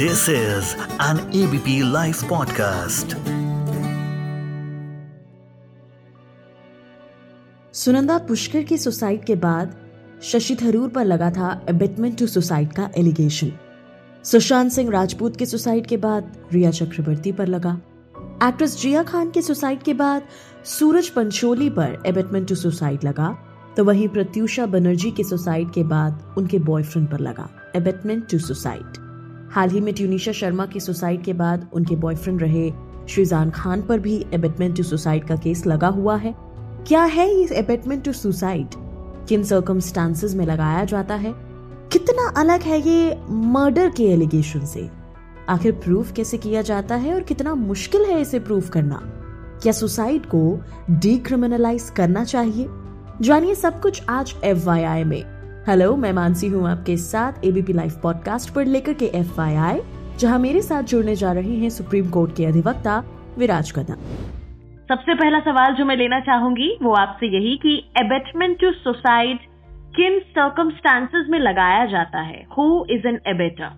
This is an ABP Life podcast. Sunanda Pushkar की suicide के बाद शशि थरूर पर लगा था एबिटमेंट टू सुसाइड का एलिगेशन सुशांत सिंह राजपूत के सुसाइड के बाद रिया चक्रवर्ती पर लगा. एक्ट्रेस जिया खान के सुसाइड के बाद सूरज पंचोली पर एबिटमेंट टू सुसाइड लगा. तो वहीं प्रत्यूषा बनर्जी के सुसाइड के बाद उनके बॉयफ्रेंड पर लगा. एबिटमेंट टू सुसाइड हाल ही में ट्यूनिशा शर्मा की सुसाइड के बाद उनके बॉयफ्रेंड रहे श्रीजान खान पर भी एबिटमेंट टू सुसाइड का केस लगा हुआ है। क्या है ये एबिटमेंट टू सुसाइड किन सर्कमस्टांसेस में लगाया जाता है? कितना अलग है ये मर्डर के एलिगेशन से? आखिर प्रूफ कैसे किया जाता है और कितना मुश्किल है इसे प्रूफ करना? क्या सुसाइड को डीक्रिमिनलाइज करना चाहिए? जानिए सब कुछ आज एफवाईआई में। हेलो मैं मानसी हूँ आपके साथ एबीपी लाइव पॉडकास्ट पर लेकर के एफ़ आई जहाँ मेरे साथ जुड़ने जा रहे हैं सुप्रीम कोर्ट के अधिवक्ता विराज कदम सबसे पहला सवाल जो मैं लेना चाहूँगी वो आपसे यही कि एबेटमेंट टू सुसाइड किन सर्कमस्टांसेस में लगाया जाता है? Who is an abettor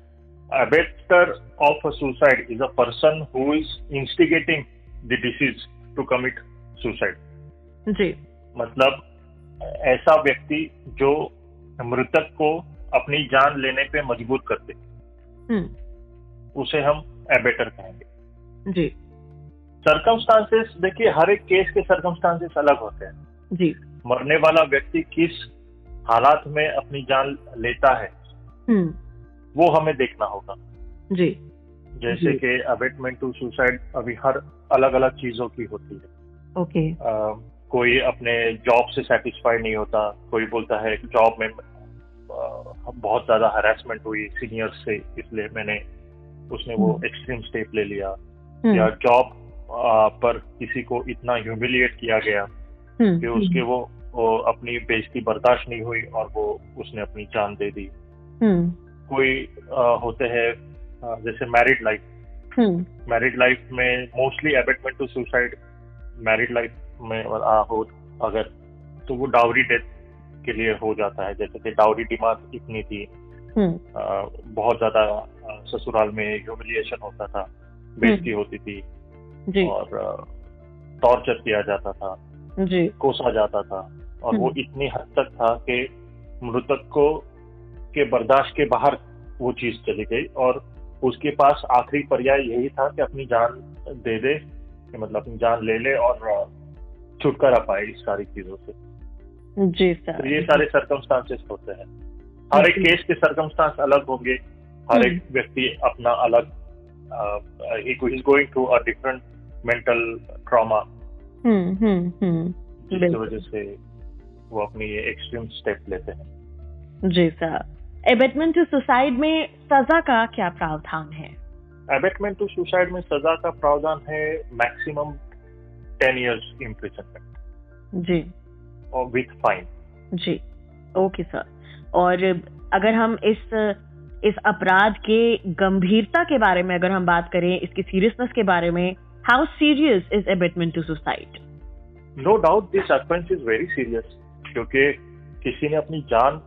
abettor of a suicide is a person who is instigating the deceased to commit suicide जी। मतलब ऐसा व्यक्ति जो मृतक को अपनी जान लेने पे मजबूर करते हम्म। उसे हम एबेटर कहेंगे। जी। सर्कमस्टांसेस देखिए हर एक केस के सर्कमस्टांसेस अलग होते हैं। जी। मरने वाला व्यक्ति किस हालात में अपनी जान लेता है हम्म। वो हमें देखना होगा। जी। जैसे कि अबेटमेंट टू सुसाइड अभी हर अलग अलग चीज़ों की होती है। ओके। कोई अपने जॉब से सेटिस्फाइड नहीं होता कोई बोलता है जॉब में बहुत ज़्यादा हरासमेंट हुई सीनियर से इसलिए मैंने उसने वो एक्सट्रीम हम्म। स्टेप ले लिया। हम्म। या जॉब पर किसी को इतना ह्यूमिलिएट किया गया हम्म, कि उसके वो, वो अपनी बेइज्जती बर्दाश्त नहीं हुई और वो उसने अपनी जान दे दी। कोई आ, होते हैं जैसे मैरिड लाइफ मैरिड लाइफ में mostly abetment to suicide married life में आ, हो अगर तो वो डाउरी डेथ के लिए हो जाता है जैसे कि डाउरी डिमांड इतनी थी हम्म। बहुत ज़्यादा ससुराल में ह्यूमिलिएशन होता था बेइज्जती हम्म। होती थी जी. और टॉर्चर किया जाता था जी कोसा जाता था और वो हम्म। इतनी हद तक था कि मृतक को के बर्दाश्त के बाहर वो चीज़ चली गई और उसके पास आखिरी पर्याय यही था कि अपनी जान दे दे कि मतलब अपनी जान ले ले और छुटकारा पाए इस सारी चीज़ों से जी सर तो ये सारे सर्कमस्टांसेस होते हैं। हर एक केस के सर्कमस्टांस अलग होंगे। हर एक हम्म। व्यक्ति अपना अलग is going through a different mental trauma जिसकी वजह से वो अपनी ये एक्सट्रीम स्टेप लेते हैं। जी सर एबेटमेंट टू सुसाइड में सजा का क्या प्रावधान है? एबेटमेंट टू सुसाइड में सजा का प्रावधान है मैक्सिमम टेन इयर्स इम्प्रिजनमेंट जी। और विथ फाइन जी ओके सर और अगर हम इस इस अपराध के गंभीरता के बारे में अगर हम बात करें इसकी सीरियसनेस के बारे में how serious is abetment to suicide no doubt this offence is very serious क्योंकि किसी ने अपनी जान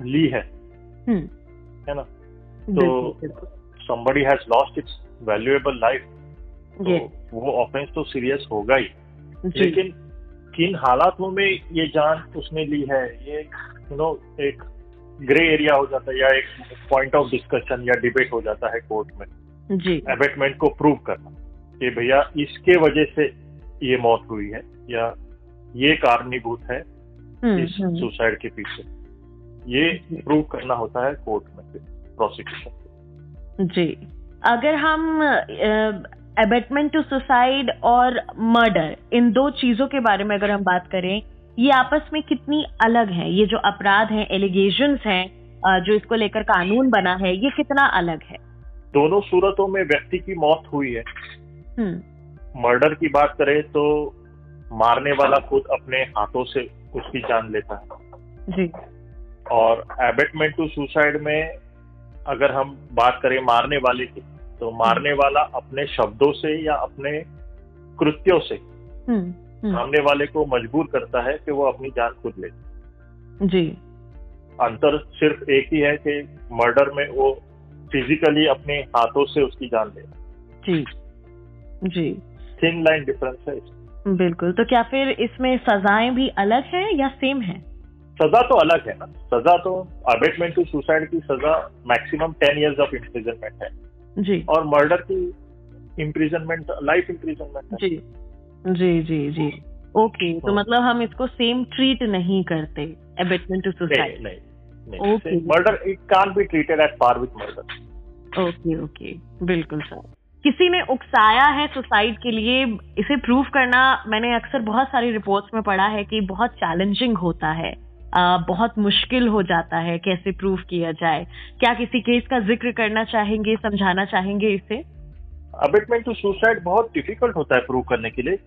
ली है hmm. है ना? तो somebody has lost its valuable life तो वो ऑफेंस तो सीरियस होगा ही। लेकिन किन हालातों में ये जान उसने ली है। ये यू नो एक ग्रे एरिया हो जाता है या एक पॉइंट ऑफ़ डिस्कशन या डिबेट हो जाता है कोर्ट में। जी। एबेटमेंट को प्रूव करना कि भैया इसके वजह से ये मौत हुई है या ये कारणीभूत है हम्म, इस सुसाइड हम्म। के पीछे। ये प्रूव करना होता है कोर्ट में प्रोसिक्यूशन जी। अगर हम एबेटमेंट टू सुसाइड और मर्डर इन दो चीज़ों के बारे में अगर हम बात करें ये आपस में कितनी अलग है? ये जो अपराध हैं एलिगेशन हैं जो इसको लेकर कानून बना है ये कितना अलग है? दोनों सूरतों में व्यक्ति की मौत हुई है। मर्डर हम्म। की बात करें तो मारने वाला खुद अपने हाथों से उसकी जान लेता है। जी। और एबेटमेंट टू सुसाइड में अगर हम बात करें मारने वाले की तो मारने वाला अपने शब्दों से या अपने कृत्यों से हम्म, हम्म। सामने वाले को मजबूर करता है कि वो अपनी जान खुद ले। जी। अंतर सिर्फ़ एक ही है कि मर्डर में वो फिजिकली अपने हाथों से उसकी जान ले। जी। जी। थिन लाइन डिफरेंस है। बिल्कुल। तो क्या फिर इसमें सजाएँ भी अलग हैं या सेम हैं? सजा तो अलग है ना। सजा तो अबेटमेंट टू सुसाइड की सजा maximum ten years of imprisonment है। जी। और मर्डर की इम्प्रिजनमेंट लाइफ इम्प्रिजनमेंट जी। जी जी जी। ओके तो हाँ। मतलब हम इसको सेम ट्रीट नहीं करते एबेटमेंट टू नहीं Okay. Murder it can be treated at par with murder okay okay बिल्कुल सर। किसी ने उकसाया है सुसाइड के लिए इसे प्रूव करना मैंने अक्सर बहुत सारी रिपोर्ट्स में पढ़ा है कि बहुत चैलेंजिंग होता है। बहुत मुश्किल हो जाता है कैसे प्रूव किया जाए। क्या किसी केस का ज़िक्र करना चाहेंगे समझाना चाहेंगे इसे? अबेटमेंट टू सुसाइड बहुत डिफ़िकल्ट होता है प्रूव करने के लिए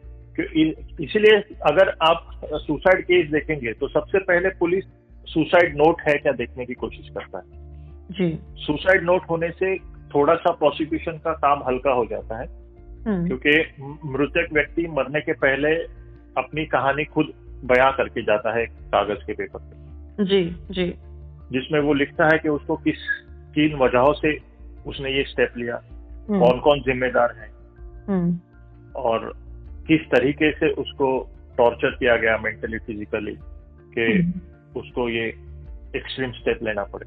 इसीलिए अगर आप सुसाइड केस देखेंगे तो सबसे पहले पुलिस सुसाइड नोट है क्या देखने की कोशिश करता है। जी। सुसाइड नोट होने से थोड़ा सा प्रोसिक्यूशन का काम हल्का हो जाता है हम्म। क्योंकि मृतक व्यक्ति मरने के पहले अपनी कहानी खुद बयां करके जाता है कागज़ के पेपर पे। जी जी। जिसमें वो लिखता है कि उसको किस किन वजहों से उसने ये स्टेप लिया। हम्म, कौन कौन जिम्मेदार है? हम्म, और किस तरीके से उसको टॉर्चर किया गया मेंटली फिजिकली कि हम्म, उसको ये एक्सट्रीम स्टेप लेना पड़े।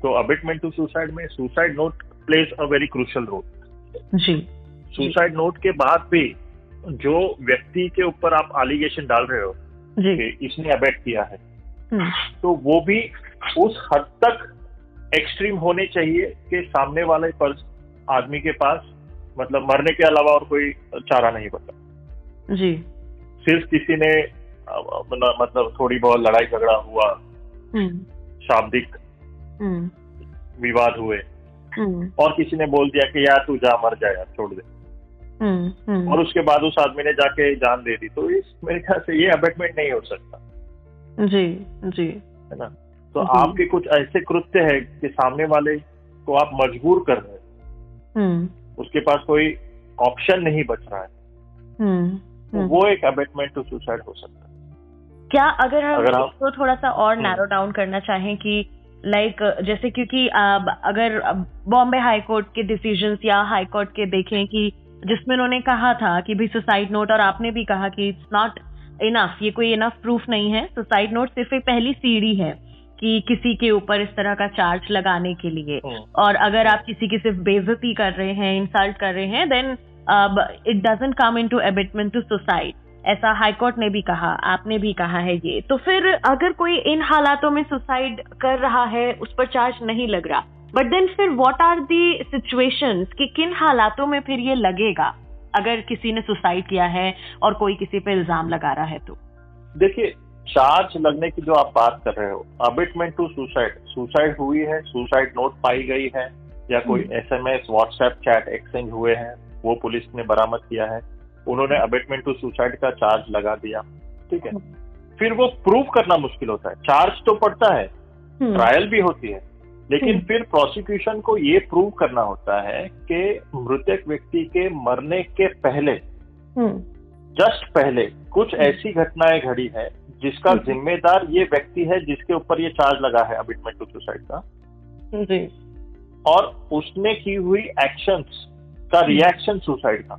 तो अबिटमेंट टू सुसाइड में suicide note plays a very crucial role ji. Suicide note के बाद भी जो व्यक्ति के ऊपर आप एलिगेशन डाल रहे हो कि इसने अबेट किया है। हम्म, तो वो भी उस हद तक एक्सट्रीम होने चाहिए कि सामने वाले पर्स आदमी के पास मतलब मरने के अलावा और कोई चारा नहीं बचा। जी। सिर्फ़ किसी ने मतलब मतलब थोड़ी बहुत लड़ाई झगड़ा हुआ हम्म, शाब्दिक हम्म, विवाद हुए और किसी ने बोल दिया कि यार तू जा मर जा यार छोड़ दे। और उसके बाद उस आदमी ने जाके जान दे दी। तो इस मेरे ख्याल से ये अबेटमेंट नहीं हो सकता। जी जी। है ना? तो आपके कुछ ऐसे कृत्य है कि सामने वाले को आप मजबूर कर रहे हैं। हम्म, उसके पास कोई ऑप्शन नहीं बच रहा है। हम्म, तो हम्म। वो एक अबेटमेंट टू सुसाइड हो सकता है। क्या अगर हम अगर इसको थोड़ा सा और हम्म। नैरो डाउन करना चाहें कि लाइक like, जैसे क्योंकि अगर बॉम्बे हाई कोर्ट के डिसीजंस या हाई कोर्ट के देखें कि जिसमें उन्होंने कहा था कि भी सुसाइड नोट और आपने भी कहा कि इट्स नॉट इनफ ये कोई इनफ प्रूफ नहीं है। सुसाइड नोट सिर्फ़ एक पहली सीढ़ी है कि किसी के ऊपर इस तरह का चार्ज लगाने के लिए। हम्म। और अगर आप किसी की सिर्फ़ बेजती कर रहे हैं इंसल्ट कर रहे हैं then it doesn't come in to abetment to suicide ऐसा हाईकोर्ट ने भी कहा आपने भी कहा है ये। तो फिर अगर कोई इन हालातों में सुसाइड कर रहा है उस पर चार्ज नहीं लग रहा बट देन फिर व्हाट आर दी सिचुएशंस कि किन हालातों में फिर ये लगेगा? अगर किसी ने सुसाइड किया है और कोई किसी पे इल्ज़ाम लगा रहा है तो। देखिए चार्ज लगने की जो आप बात कर रहे हो अबिटमेंट टू सुसाइड सुसाइड हुई है सुसाइड नोट पाई गई है या कोई S M S WhatsApp chat exchange हुए हैं वो पुलिस ने बरामद किया है उन्होंने अबिटमेंट टू सुसाइड का चार्ज लगा दिया ठीक है? फिर वो प्रूव करना मुश्किल होता है। चार्ज तो पड़ता है हम्म, ट्रायल भी होती है। लेकिन हम्म। फिर प्रोसिक्यूशन को ये प्रूव करना होता है कि मृतक व्यक्ति के मरने के पहले हम्म, जस्ट पहले कुछ ऐसी घटनाएँ घड़ी है जिसका हम्म। जिम्मेदार ये व्यक्ति है जिसके ऊपर ये चार्ज लगा है अबिटमेंट टू सुसाइड का। जी। और उसने की हुई एक्शंस का रिएक्शन सुसाइड का।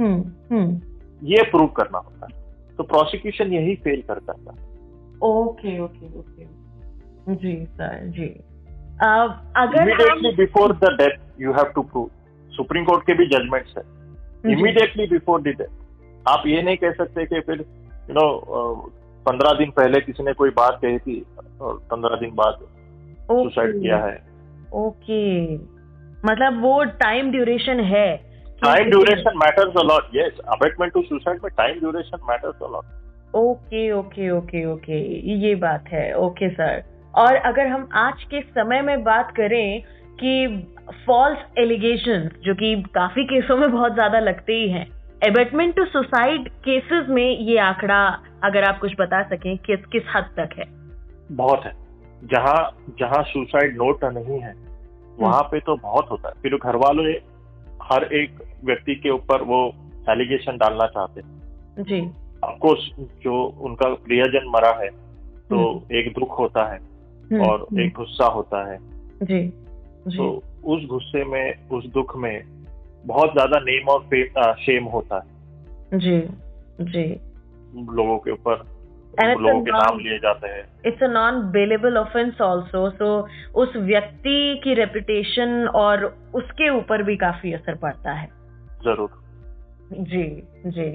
हम्म, हम्म, ये प्रूव करना होता है। तो प्रोसिक्यूशन यही फेल करता है। Okay okay okay. जी सर जी। अगर immediately before the death you have to prove supreme court के भी जजमेंट्स है। इमीडिएटली बिफोर द डेथ आप ये नहीं कह सकते कि फिर यू नो पंद्रह दिन पहले किसी ने कोई बात कही थी और पंद्रह दिन बाद सुसाइड किया है। ओके। मतलब वो टाइम ड्यूरेशन है time duration matters a lot yes abetment to suicide में time duration matters a lot okay okay okay okay. ये बात है। ओके okay, सर और अगर हम आज के समय में बात करें कि फॉल्स एलिगेशन जो कि काफ़ी केसों में बहुत ज़्यादा लगते ही हैं एबेटमेंट टू सुसाइड केसेस में ये आंकड़ा अगर आप कुछ बता सकें किस किस हद तक है? बहुत है। जहाँ जहाँ सुसाइड नोट नहीं है वहाँ पे तो बहुत होता है। फिर घर वाले हर एक व्यक्ति के ऊपर वो एलिगेशन डालना चाहते हैं। जी। ऑफकोर्स जो उनका प्रियजन मरा है तो हम्म। एक दुख होता है। हम्म, और हम्म, एक गुस्सा होता है। जी जी। तो उस गुस्से में उस दुख में बहुत ज़्यादा नेम और शेम होता है। जी जी। लोगों के ऊपर लोगों के नाम लिए जाते हैं। It's a non bailable offence also so उस व्यक्ति की रेपुटेशन और उसके ऊपर भी काफ़ी असर पड़ता है। ज़रूर। जी जी।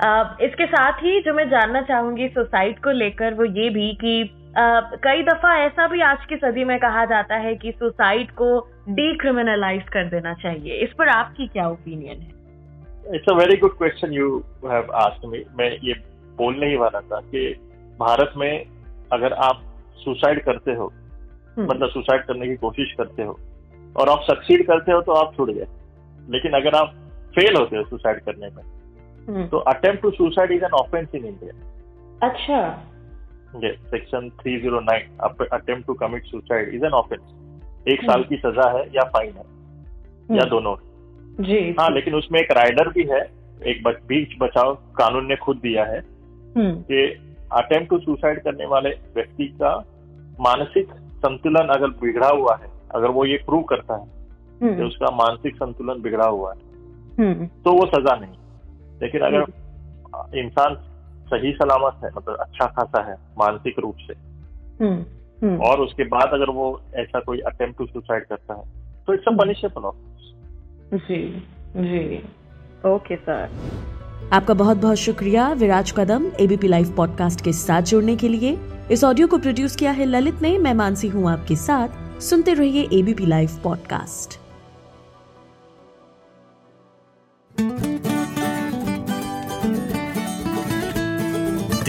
अब इसके साथ ही जो मैं जानना चाहूँगी सुसाइड को लेकर वो ये भी कि कई दफ़ा ऐसा भी आज की सदी में कहा जाता है कि सुसाइड को डीक्रिमिनलाइज कर देना चाहिए। इस पर आपकी क्या ओपिनियन है? It's a very good question you have asked me मैं ये बोलने ही वाला था कि भारत में अगर आप सुसाइड करते हो हम्म, मतलब सुसाइड करने की कोशिश करते हो और आप सक्सीड करते हो तो आप छूट गए। लेकिन अगर आप फेल होते हो सुसाइड करने में हम्म, तो attempt to suicide is an offence in India अच्छा। Section 309 attempt to commit suicide is an offence एक साल हम्म। की सजा है या फाइन है? या हम्म, दोनों? जी। हाँ लेकिन उसमें एक राइडर भी है एक बीच बचाव कानून ने खुद दिया है हम्म, कि अटेम्प्ट टू सुसाइड करने वाले व्यक्ति का मानसिक संतुलन अगर बिगड़ा हुआ है अगर वो ये प्रूव करता है कि उसका मानसिक संतुलन बिगड़ा हुआ है तो वो सजा नहीं। लेकिन अगर इंसान सही सलामत है मतलब अच्छा खासा है मानसिक रूप से। हम्म, हम्म, और उसके बाद अगर वो ऐसा कोई अटेम्प्ट टू सुसाइड करता है तो इट्स अ हम्म। पनिशेबल जी जी। ओके सर आपका बहुत बहुत शुक्रिया Viraj Kadam ABP live podcast के साथ जुड़ने के लिए। इस ऑडियो को प्रोड्यूस किया है ललित ने मैं मानसी हूँ आपके साथ। सुनते रहिए ABP live podcast